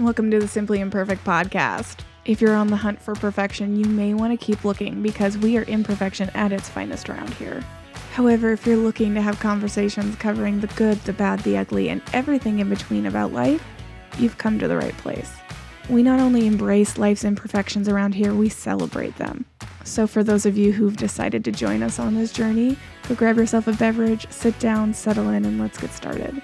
Welcome to the Simply Imperfect podcast. If you're on the hunt for perfection, you may want to keep looking because we are imperfection at its finest around here. However, if you're looking to have conversations covering the good, the bad, the ugly, and everything in between about life, you've come to the right place. We not only embrace life's imperfections around here, we celebrate them. So, for those of you who've decided to join us on this journey, go grab yourself a beverage, sit down, settle in, and let's get started.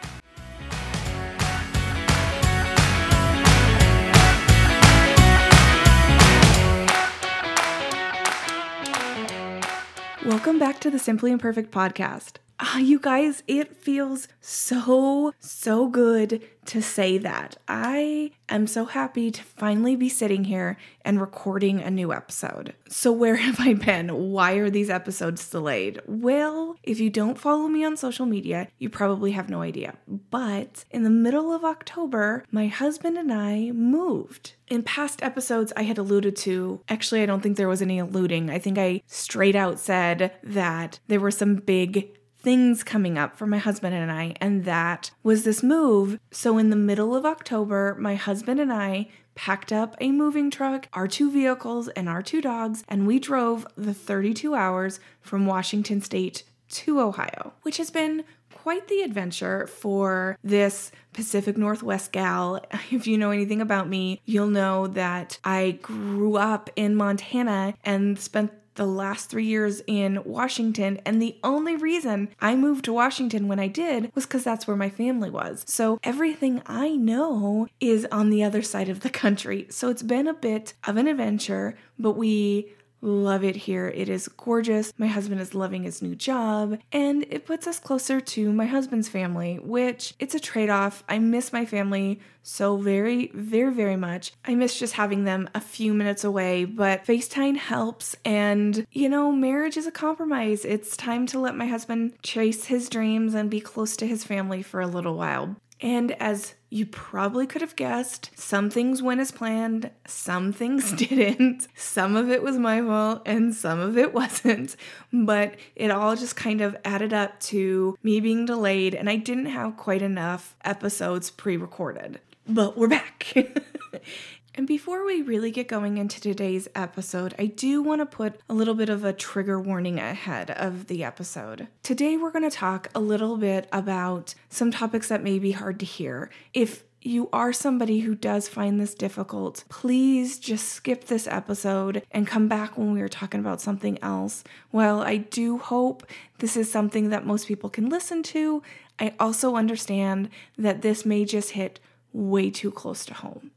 Welcome back to the Simply Imperfect podcast. Ah, you guys, it feels so, so good to say that. I am so happy to finally be sitting here and recording a new episode. So, where have I been? Why are these episodes delayed? Well, if you don't follow me on social media, you probably have no idea. But in the middle of October, my husband and I moved. In past episodes, I had alluded to, actually, I don't think there was any alluding. I think I straight out said that there were some big things coming up for my husband and I, and that was this move. So, in the middle of October, my husband and I packed up a moving truck, our two vehicles, and our two dogs, and we drove the 32 hours from Washington State to Ohio, which has been quite the adventure for this Pacific Northwest gal. If you know anything about me, you'll know that I grew up in Montana and spent the last three years in Washington. And the only reason I moved to Washington when I did was because that's where my family was. So everything I know is on the other side of the country. So it's been a bit of an adventure, but we Love it here. It is gorgeous. My husband is loving his new job, and it puts us closer to my husband's family, which it's a trade off. I miss my family so very, very, very much. I miss just having them a few minutes away, but FaceTime helps. And, you know, marriage is a compromise. It's time to let my husband chase his dreams and be close to his family for a little while. And as you probably could have guessed, some things went as planned, some things didn't. Some of it was my fault and some of it wasn't. But it all just kind of added up to me being delayed, and I didn't have quite enough episodes pre recorded. But we're back. And before we really get going into today's episode, I do want to put a little bit of a trigger warning ahead of the episode. Today, we're going to talk a little bit about some topics that may be hard to hear. If you are somebody who does find this difficult, please just skip this episode and come back when we are talking about something else. While I do hope this is something that most people can listen to, I also understand that this may just hit way too close to home.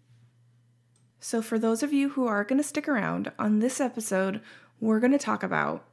So, for those of you who are going to stick around, on this episode, we're going to talk about.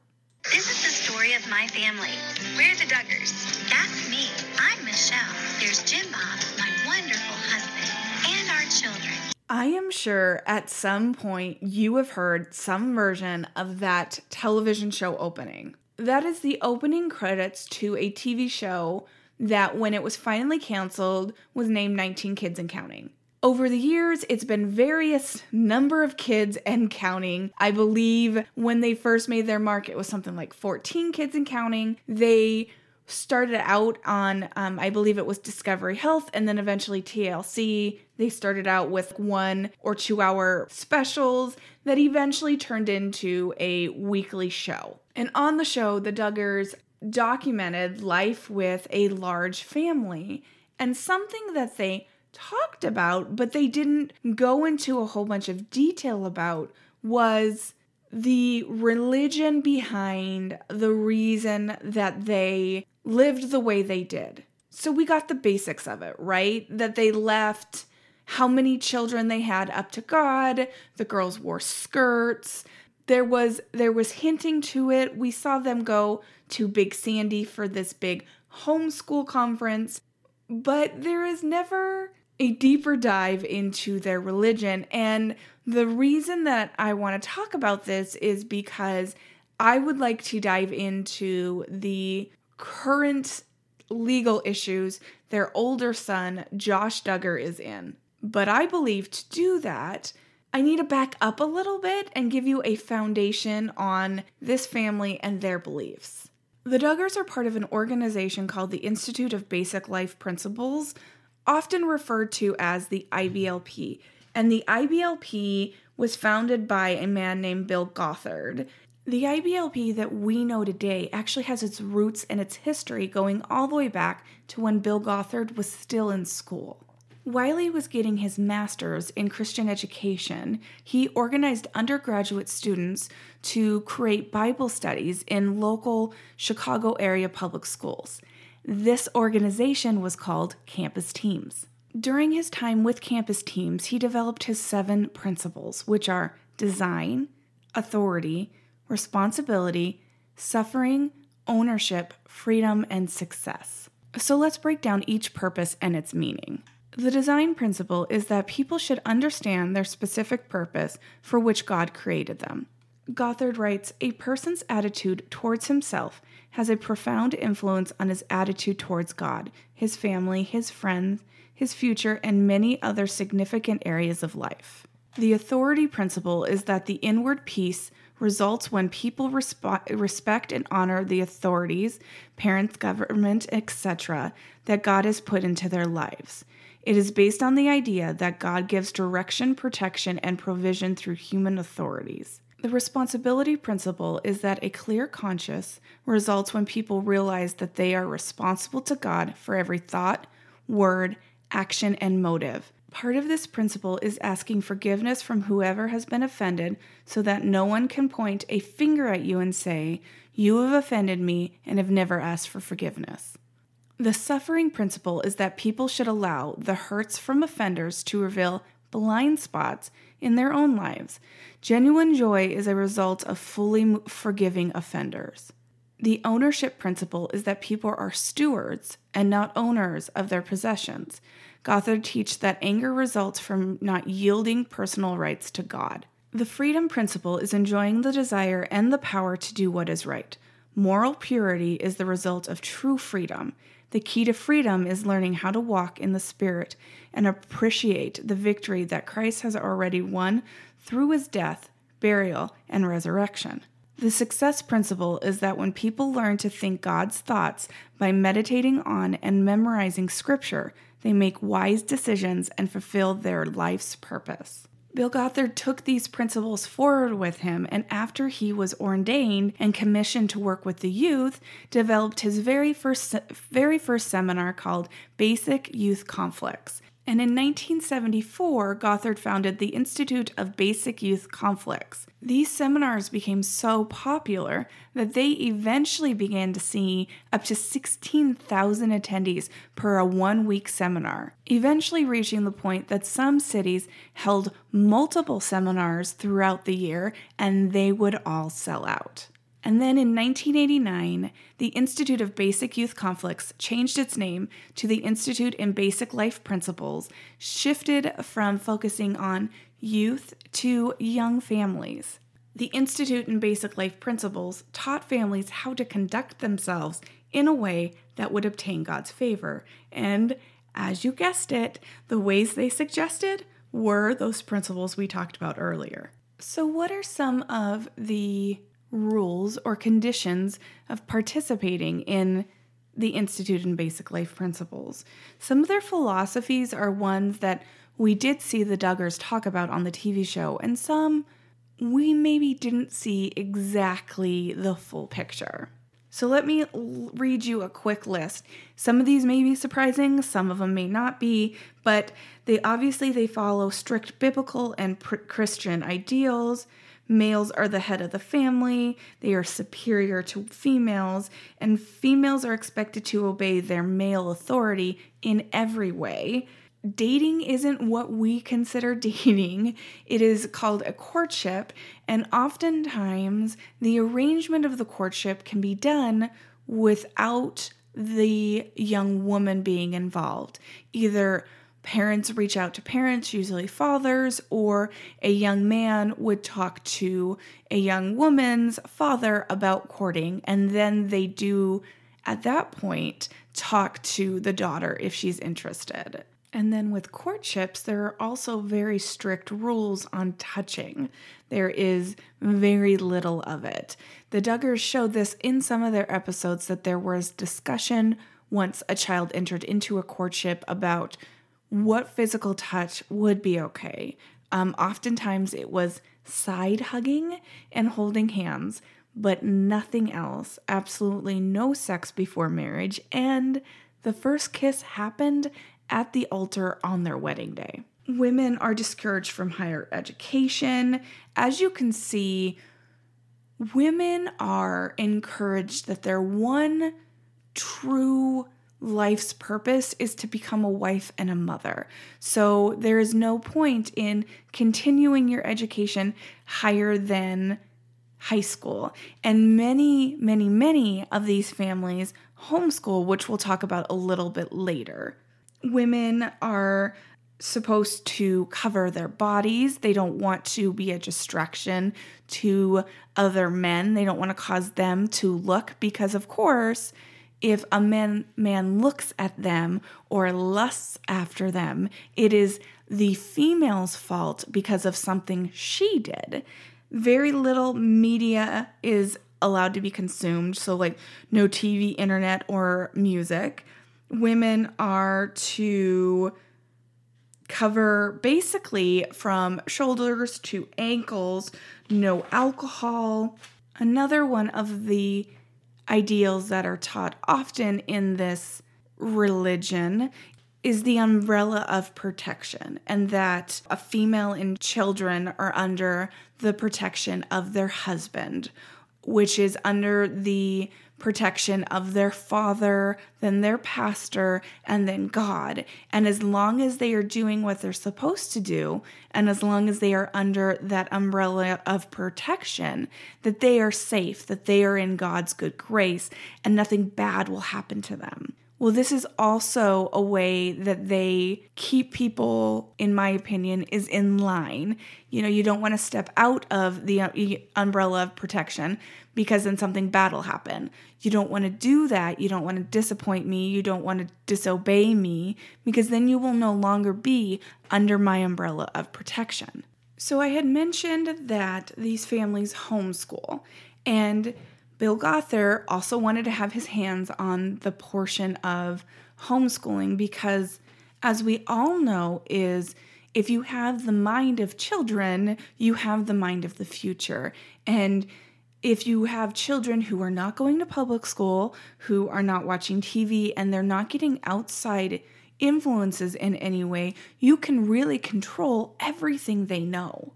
This is the story of my family. We're the Duggars. That's me. I'm Michelle. There's Jim Bob, my wonderful husband, and our children. I am sure at some point you have heard some version of that television show opening. That is the opening credits to a TV show that, when it was finally canceled, was named 19 Kids and Counting. Over the years, it's been various number of kids and counting. I believe when they first made their mark, it was something like 14 kids and counting. They started out on, um, I believe it was Discovery Health, and then eventually TLC. They started out with one or two hour specials that eventually turned into a weekly show. And on the show, the Duggars documented life with a large family. And something that they talked about, but they didn't go into a whole bunch of detail about was the religion behind the reason that they lived the way they did. So we got the basics of it, right? That they left how many children they had up to God, the girls wore skirts. There was there was hinting to it. We saw them go to Big Sandy for this big homeschool conference, but there is never a deeper dive into their religion. And the reason that I want to talk about this is because I would like to dive into the current legal issues their older son, Josh Duggar, is in. But I believe to do that, I need to back up a little bit and give you a foundation on this family and their beliefs. The Duggars are part of an organization called the Institute of Basic Life Principles, often referred to as the IBLP. And the IBLP was founded by a man named Bill Gothard. The IBLP that we know today actually has its roots and its history going all the way back to when Bill Gothard was still in school. While he was getting his master's in Christian education, he organized undergraduate students to create Bible studies in local Chicago area public schools. This organization was called Campus Teams. During his time with Campus Teams, he developed his seven principles, which are design, authority, responsibility, suffering, ownership, freedom, and success. So let's break down each purpose and its meaning. The design principle is that people should understand their specific purpose for which God created them. Gothard writes A person's attitude towards himself has a profound influence on his attitude towards God, his family, his friends, his future, and many other significant areas of life. The authority principle is that the inward peace results when people resp- respect and honor the authorities, parents, government, etc., that God has put into their lives. It is based on the idea that God gives direction, protection, and provision through human authorities. The responsibility principle is that a clear conscience results when people realize that they are responsible to God for every thought, word, action, and motive. Part of this principle is asking forgiveness from whoever has been offended so that no one can point a finger at you and say, You have offended me and have never asked for forgiveness. The suffering principle is that people should allow the hurts from offenders to reveal blind spots in their own lives. Genuine joy is a result of fully forgiving offenders. The ownership principle is that people are stewards and not owners of their possessions. Gothard teaches that anger results from not yielding personal rights to God. The freedom principle is enjoying the desire and the power to do what is right. Moral purity is the result of true freedom. The key to freedom is learning how to walk in the Spirit and appreciate the victory that Christ has already won through his death, burial, and resurrection. The success principle is that when people learn to think God's thoughts by meditating on and memorizing Scripture, they make wise decisions and fulfill their life's purpose. Bill Gothard took these principles forward with him, and after he was ordained and commissioned to work with the youth, developed his very first very first seminar called Basic Youth Conflicts. And in 1974, Gothard founded the Institute of Basic Youth Conflicts. These seminars became so popular that they eventually began to see up to 16,000 attendees per a one week seminar, eventually reaching the point that some cities held multiple seminars throughout the year and they would all sell out. And then in 1989, the Institute of Basic Youth Conflicts changed its name to the Institute in Basic Life Principles, shifted from focusing on youth to young families. The Institute in Basic Life Principles taught families how to conduct themselves in a way that would obtain God's favor. And as you guessed it, the ways they suggested were those principles we talked about earlier. So, what are some of the rules or conditions of participating in the Institute and Basic Life Principles. Some of their philosophies are ones that we did see the Duggars talk about on the TV show, and some we maybe didn't see exactly the full picture. So let me read you a quick list. Some of these may be surprising, some of them may not be, but they obviously they follow strict biblical and Christian ideals. Males are the head of the family, they are superior to females, and females are expected to obey their male authority in every way. Dating isn't what we consider dating. It is called a courtship, and oftentimes the arrangement of the courtship can be done without the young woman being involved. Either parents reach out to parents, usually fathers, or a young man would talk to a young woman's father about courting, and then they do, at that point, talk to the daughter if she's interested. And then with courtships, there are also very strict rules on touching. There is very little of it. The Duggars showed this in some of their episodes that there was discussion once a child entered into a courtship about what physical touch would be okay. Um, oftentimes it was side hugging and holding hands, but nothing else. Absolutely no sex before marriage. And the first kiss happened at the altar on their wedding day. Women are discouraged from higher education. As you can see, women are encouraged that their one true life's purpose is to become a wife and a mother. So there is no point in continuing your education higher than high school. And many, many, many of these families homeschool, which we'll talk about a little bit later. Women are supposed to cover their bodies. They don't want to be a distraction to other men. They don't want to cause them to look because, of course, if a man man looks at them or lusts after them, it is the female's fault because of something she did. Very little media is allowed to be consumed, so like no TV, internet, or music. Women are to cover basically from shoulders to ankles, no alcohol. Another one of the ideals that are taught often in this religion is the umbrella of protection, and that a female and children are under the protection of their husband, which is under the protection of their father, then their pastor, and then God. And as long as they are doing what they're supposed to do, and as long as they are under that umbrella of protection, that they are safe, that they are in God's good grace, and nothing bad will happen to them. Well, this is also a way that they keep people, in my opinion, is in line. You know, you don't want to step out of the uh, umbrella of protection because then something bad will happen. You don't want to do that. You don't want to disappoint me. You don't want to disobey me because then you will no longer be under my umbrella of protection. So I had mentioned that these families homeschool, and Bill Gothard also wanted to have his hands on the portion of homeschooling because, as we all know, is if you have the mind of children, you have the mind of the future. And if you have children who are not going to public school, who are not watching TV, and they're not getting outside influences in any way, you can really control everything they know.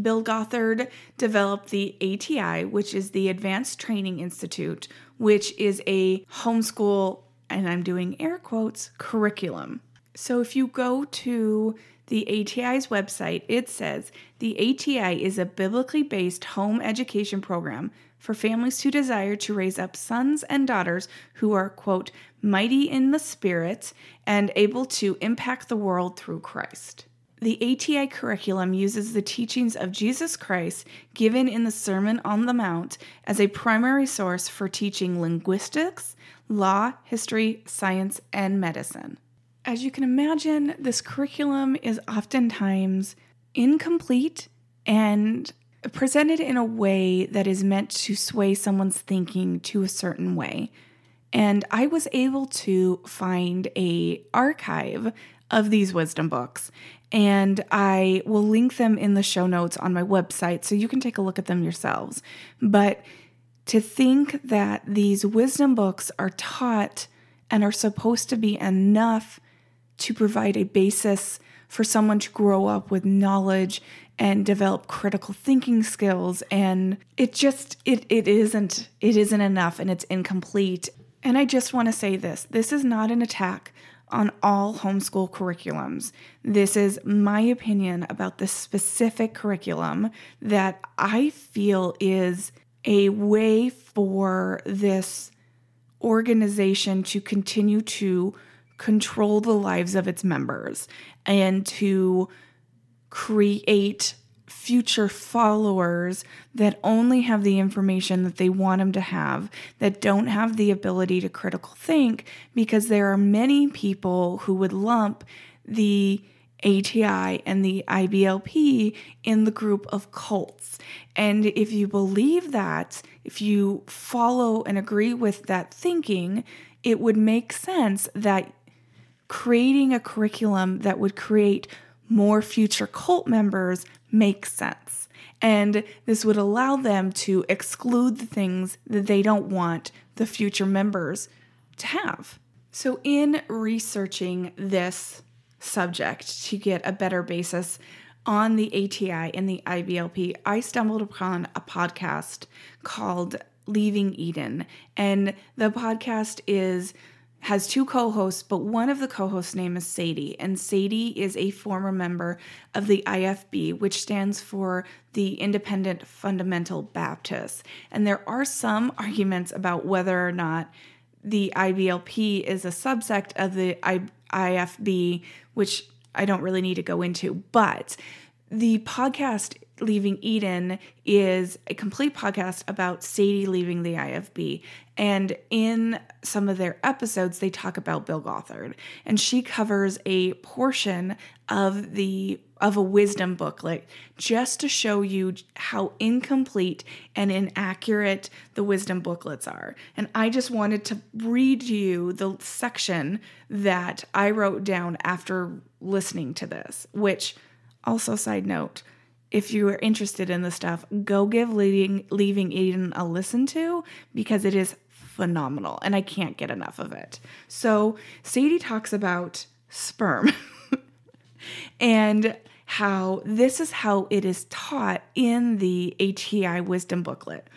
Bill Gothard developed the ATI, which is the Advanced Training Institute, which is a homeschool, and I'm doing air quotes, curriculum. So if you go to the ATI's website, it says the ATI is a biblically based home education program for families who desire to raise up sons and daughters who are, quote, mighty in the spirit and able to impact the world through Christ. The ATI curriculum uses the teachings of Jesus Christ given in the Sermon on the Mount as a primary source for teaching linguistics, law, history, science, and medicine. As you can imagine, this curriculum is oftentimes incomplete and presented in a way that is meant to sway someone's thinking to a certain way. And I was able to find a archive of these wisdom books and I will link them in the show notes on my website so you can take a look at them yourselves. But to think that these wisdom books are taught and are supposed to be enough to provide a basis for someone to grow up with knowledge and develop critical thinking skills and it just it it isn't it isn't enough and it's incomplete and i just want to say this this is not an attack on all homeschool curriculums. This is my opinion about this specific curriculum that i feel is a way for this organization to continue to control the lives of its members and to create future followers that only have the information that they want them to have, that don't have the ability to critical think, because there are many people who would lump the ATI and the IBLP in the group of cults. And if you believe that, if you follow and agree with that thinking, it would make sense that creating a curriculum that would create more future cult members makes sense. And this would allow them to exclude the things that they don't want the future members to have. So, in researching this subject to get a better basis on the ATI and the IBLP, I stumbled upon a podcast called Leaving Eden. And the podcast is has two co-hosts, but one of the co-hosts' name is Sadie, and Sadie is a former member of the IFB, which stands for the Independent Fundamental Baptists. And there are some arguments about whether or not the IBLP is a subsect of the I- IFB, which I don't really need to go into, but the podcast Leaving Eden is a complete podcast about Sadie leaving the IFB. And in some of their episodes, they talk about Bill Gothard. And she covers a portion of the of a wisdom booklet just to show you how incomplete and inaccurate the wisdom booklets are. And I just wanted to read you the section that I wrote down after listening to this, which also side note, if you are interested in the stuff, go give leaving leaving Eden a listen to because it is phenomenal and I can't get enough of it. So Sadie talks about sperm and how this is how it is taught in the ATI wisdom booklet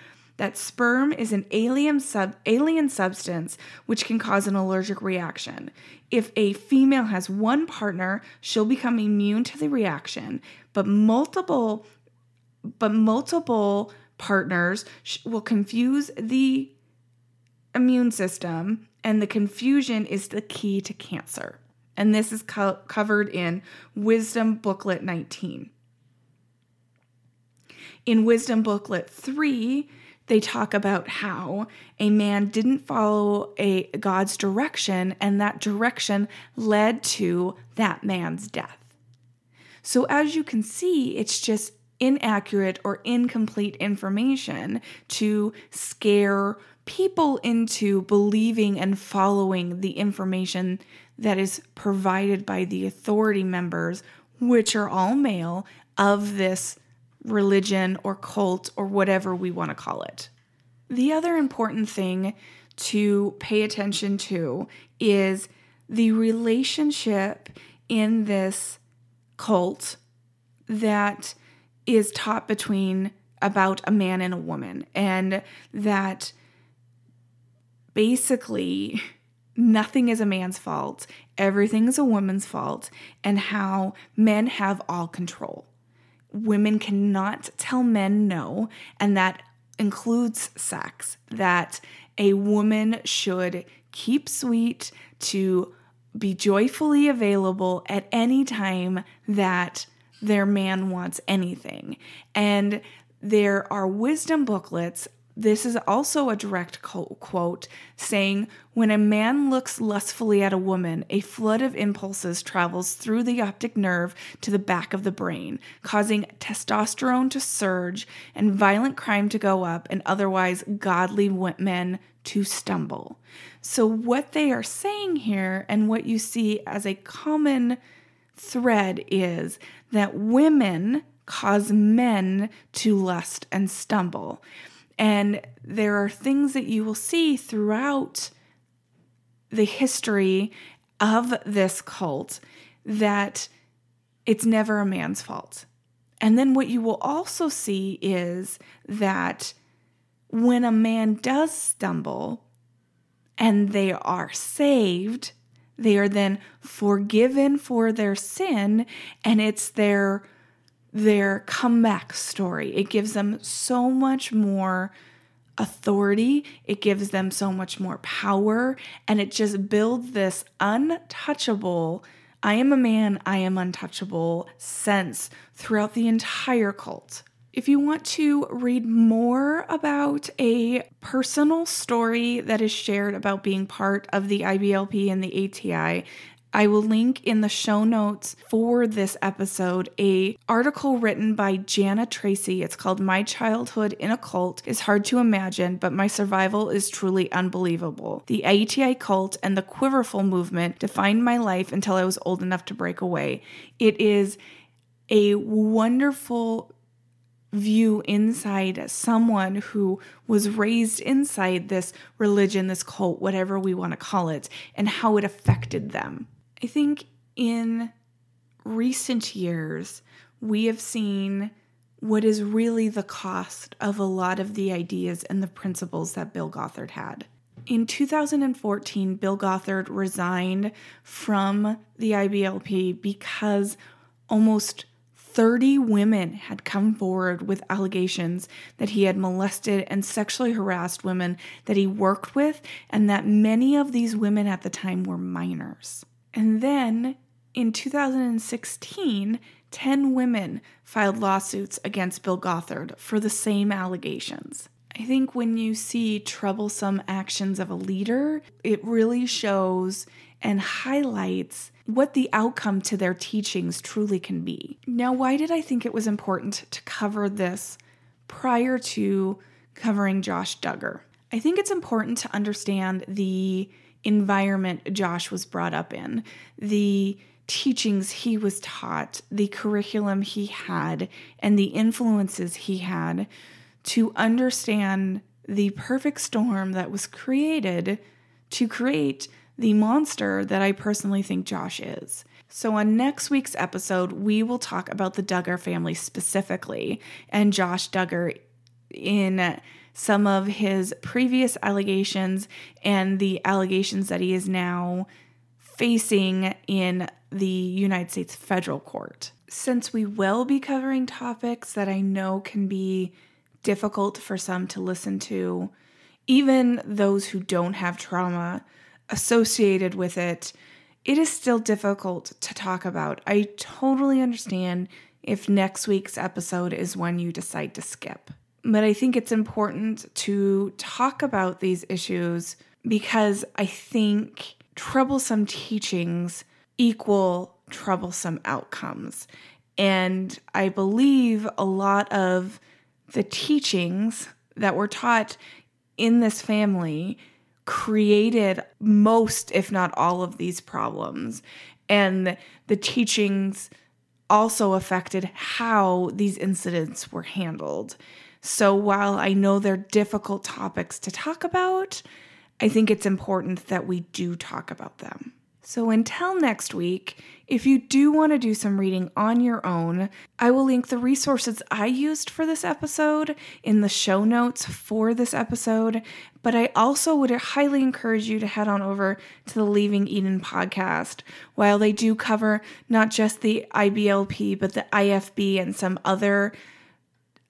that sperm is an alien sub alien substance which can cause an allergic reaction. If a female has one partner, she'll become immune to the reaction, but multiple but multiple partners will confuse the immune system and the confusion is the key to cancer. And this is co- covered in Wisdom Booklet 19. In Wisdom Booklet 3, they talk about how a man didn't follow a God's direction and that direction led to that man's death. So as you can see, it's just inaccurate or incomplete information to scare people into believing and following the information that is provided by the authority members, which are all male, of this religion or cult or whatever we want to call it. The other important thing to pay attention to is the relationship in this cult that is taught between about a man and a woman and that basically nothing is a man's fault everything is a woman's fault and how men have all control women cannot tell men no, and that includes sex, that a woman should keep sweet to be joyfully available at any time that their man wants anything. And there are wisdom booklets this is also a direct quote saying, When a man looks lustfully at a woman, a flood of impulses travels through the optic nerve to the back of the brain, causing testosterone to surge and violent crime to go up, and otherwise godly men to stumble. So, what they are saying here, and what you see as a common thread, is that women cause men to lust and stumble. And there are things that you will see throughout the history of this cult that it's never a man's fault. And then what you will also see is that when a man does stumble and they are saved, they are then forgiven for their sin and it's their their comeback story. It gives them so much more authority, it gives them so much more power, and it just builds this untouchable, I am a man, I am untouchable sense throughout the entire cult. If you want to read more about a personal story that is shared about being part of the IBLP and the ATI, I will link in the show notes for this episode a article written by Jana Tracy. It's called My Childhood in a Cult is Hard to Imagine, but My Survival is Truly Unbelievable. The ATI cult and the Quiverful movement defined my life until I was old enough to break away. It is a wonderful view inside someone who was raised inside this religion, this cult, whatever we want to call it, and how it affected them. I think in recent years, we have seen what is really the cost of a lot of the ideas and the principles that Bill Gothard had. In 2014, Bill Gothard resigned from the IBLP because almost 30 women had come forward with allegations that he had molested and sexually harassed women that he worked with, and that many of these women at the time were minors. And then in 2016, 10 women filed lawsuits against Bill Gothard for the same allegations. I think when you see troublesome actions of a leader, it really shows and highlights what the outcome to their teachings truly can be. Now, why did I think it was important to cover this prior to covering Josh Duggar? I think it's important to understand the environment Josh was brought up in, the teachings he was taught, the curriculum he had, and the influences he had to understand the perfect storm that was created to create the monster that I personally think Josh is. So, on next week's episode, we will talk about the Duggar family specifically and Josh Duggar in some of his previous allegations and the allegations that he is now facing in the United States federal court. Since we will be covering topics that I know can be difficult for some to listen to, even those who don't have trauma associated with it, it is still difficult to talk about. I totally understand if next week's episode is one you decide to skip. But I think it's important to talk about these issues because I think troublesome teachings equal troublesome outcomes. And I believe a lot of the teachings that were taught in this family created most, if not all, of these problems. And the teachings also affected how these incidents were handled. So while I know they're difficult topics to talk about, I think it's important that we do talk about them. So until next week, if you do want to do some reading on your own, I will link the resources I used for this episode in the show notes for this episode. But I also would highly encourage you to head on over to the Leaving Eden podcast. While they do cover not just the IBLP, but the IFB and some other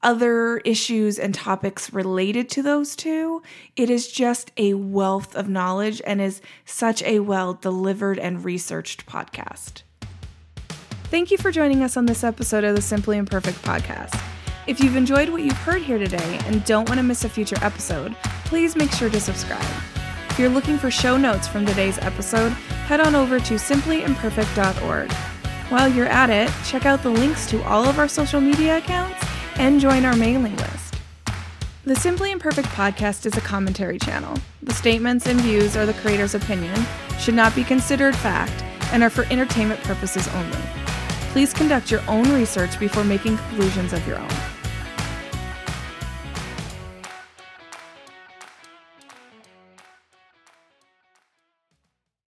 other issues and topics related to those two. It is just a wealth of knowledge and is such a well delivered and researched podcast. Thank you for joining us on this episode of the Simply Imperfect podcast. If you've enjoyed what you've heard here today and don't want to miss a future episode, please make sure to subscribe. If you're looking for show notes from today's episode, head on over to simplyimperfect.org. While you're at it, check out the links to all of our social media accounts and join our mailing list. The Simply Imperfect podcast is a commentary channel. The statements and views are the creator's opinion, should not be considered fact, and are for entertainment purposes only. Please conduct your own research before making conclusions of your own.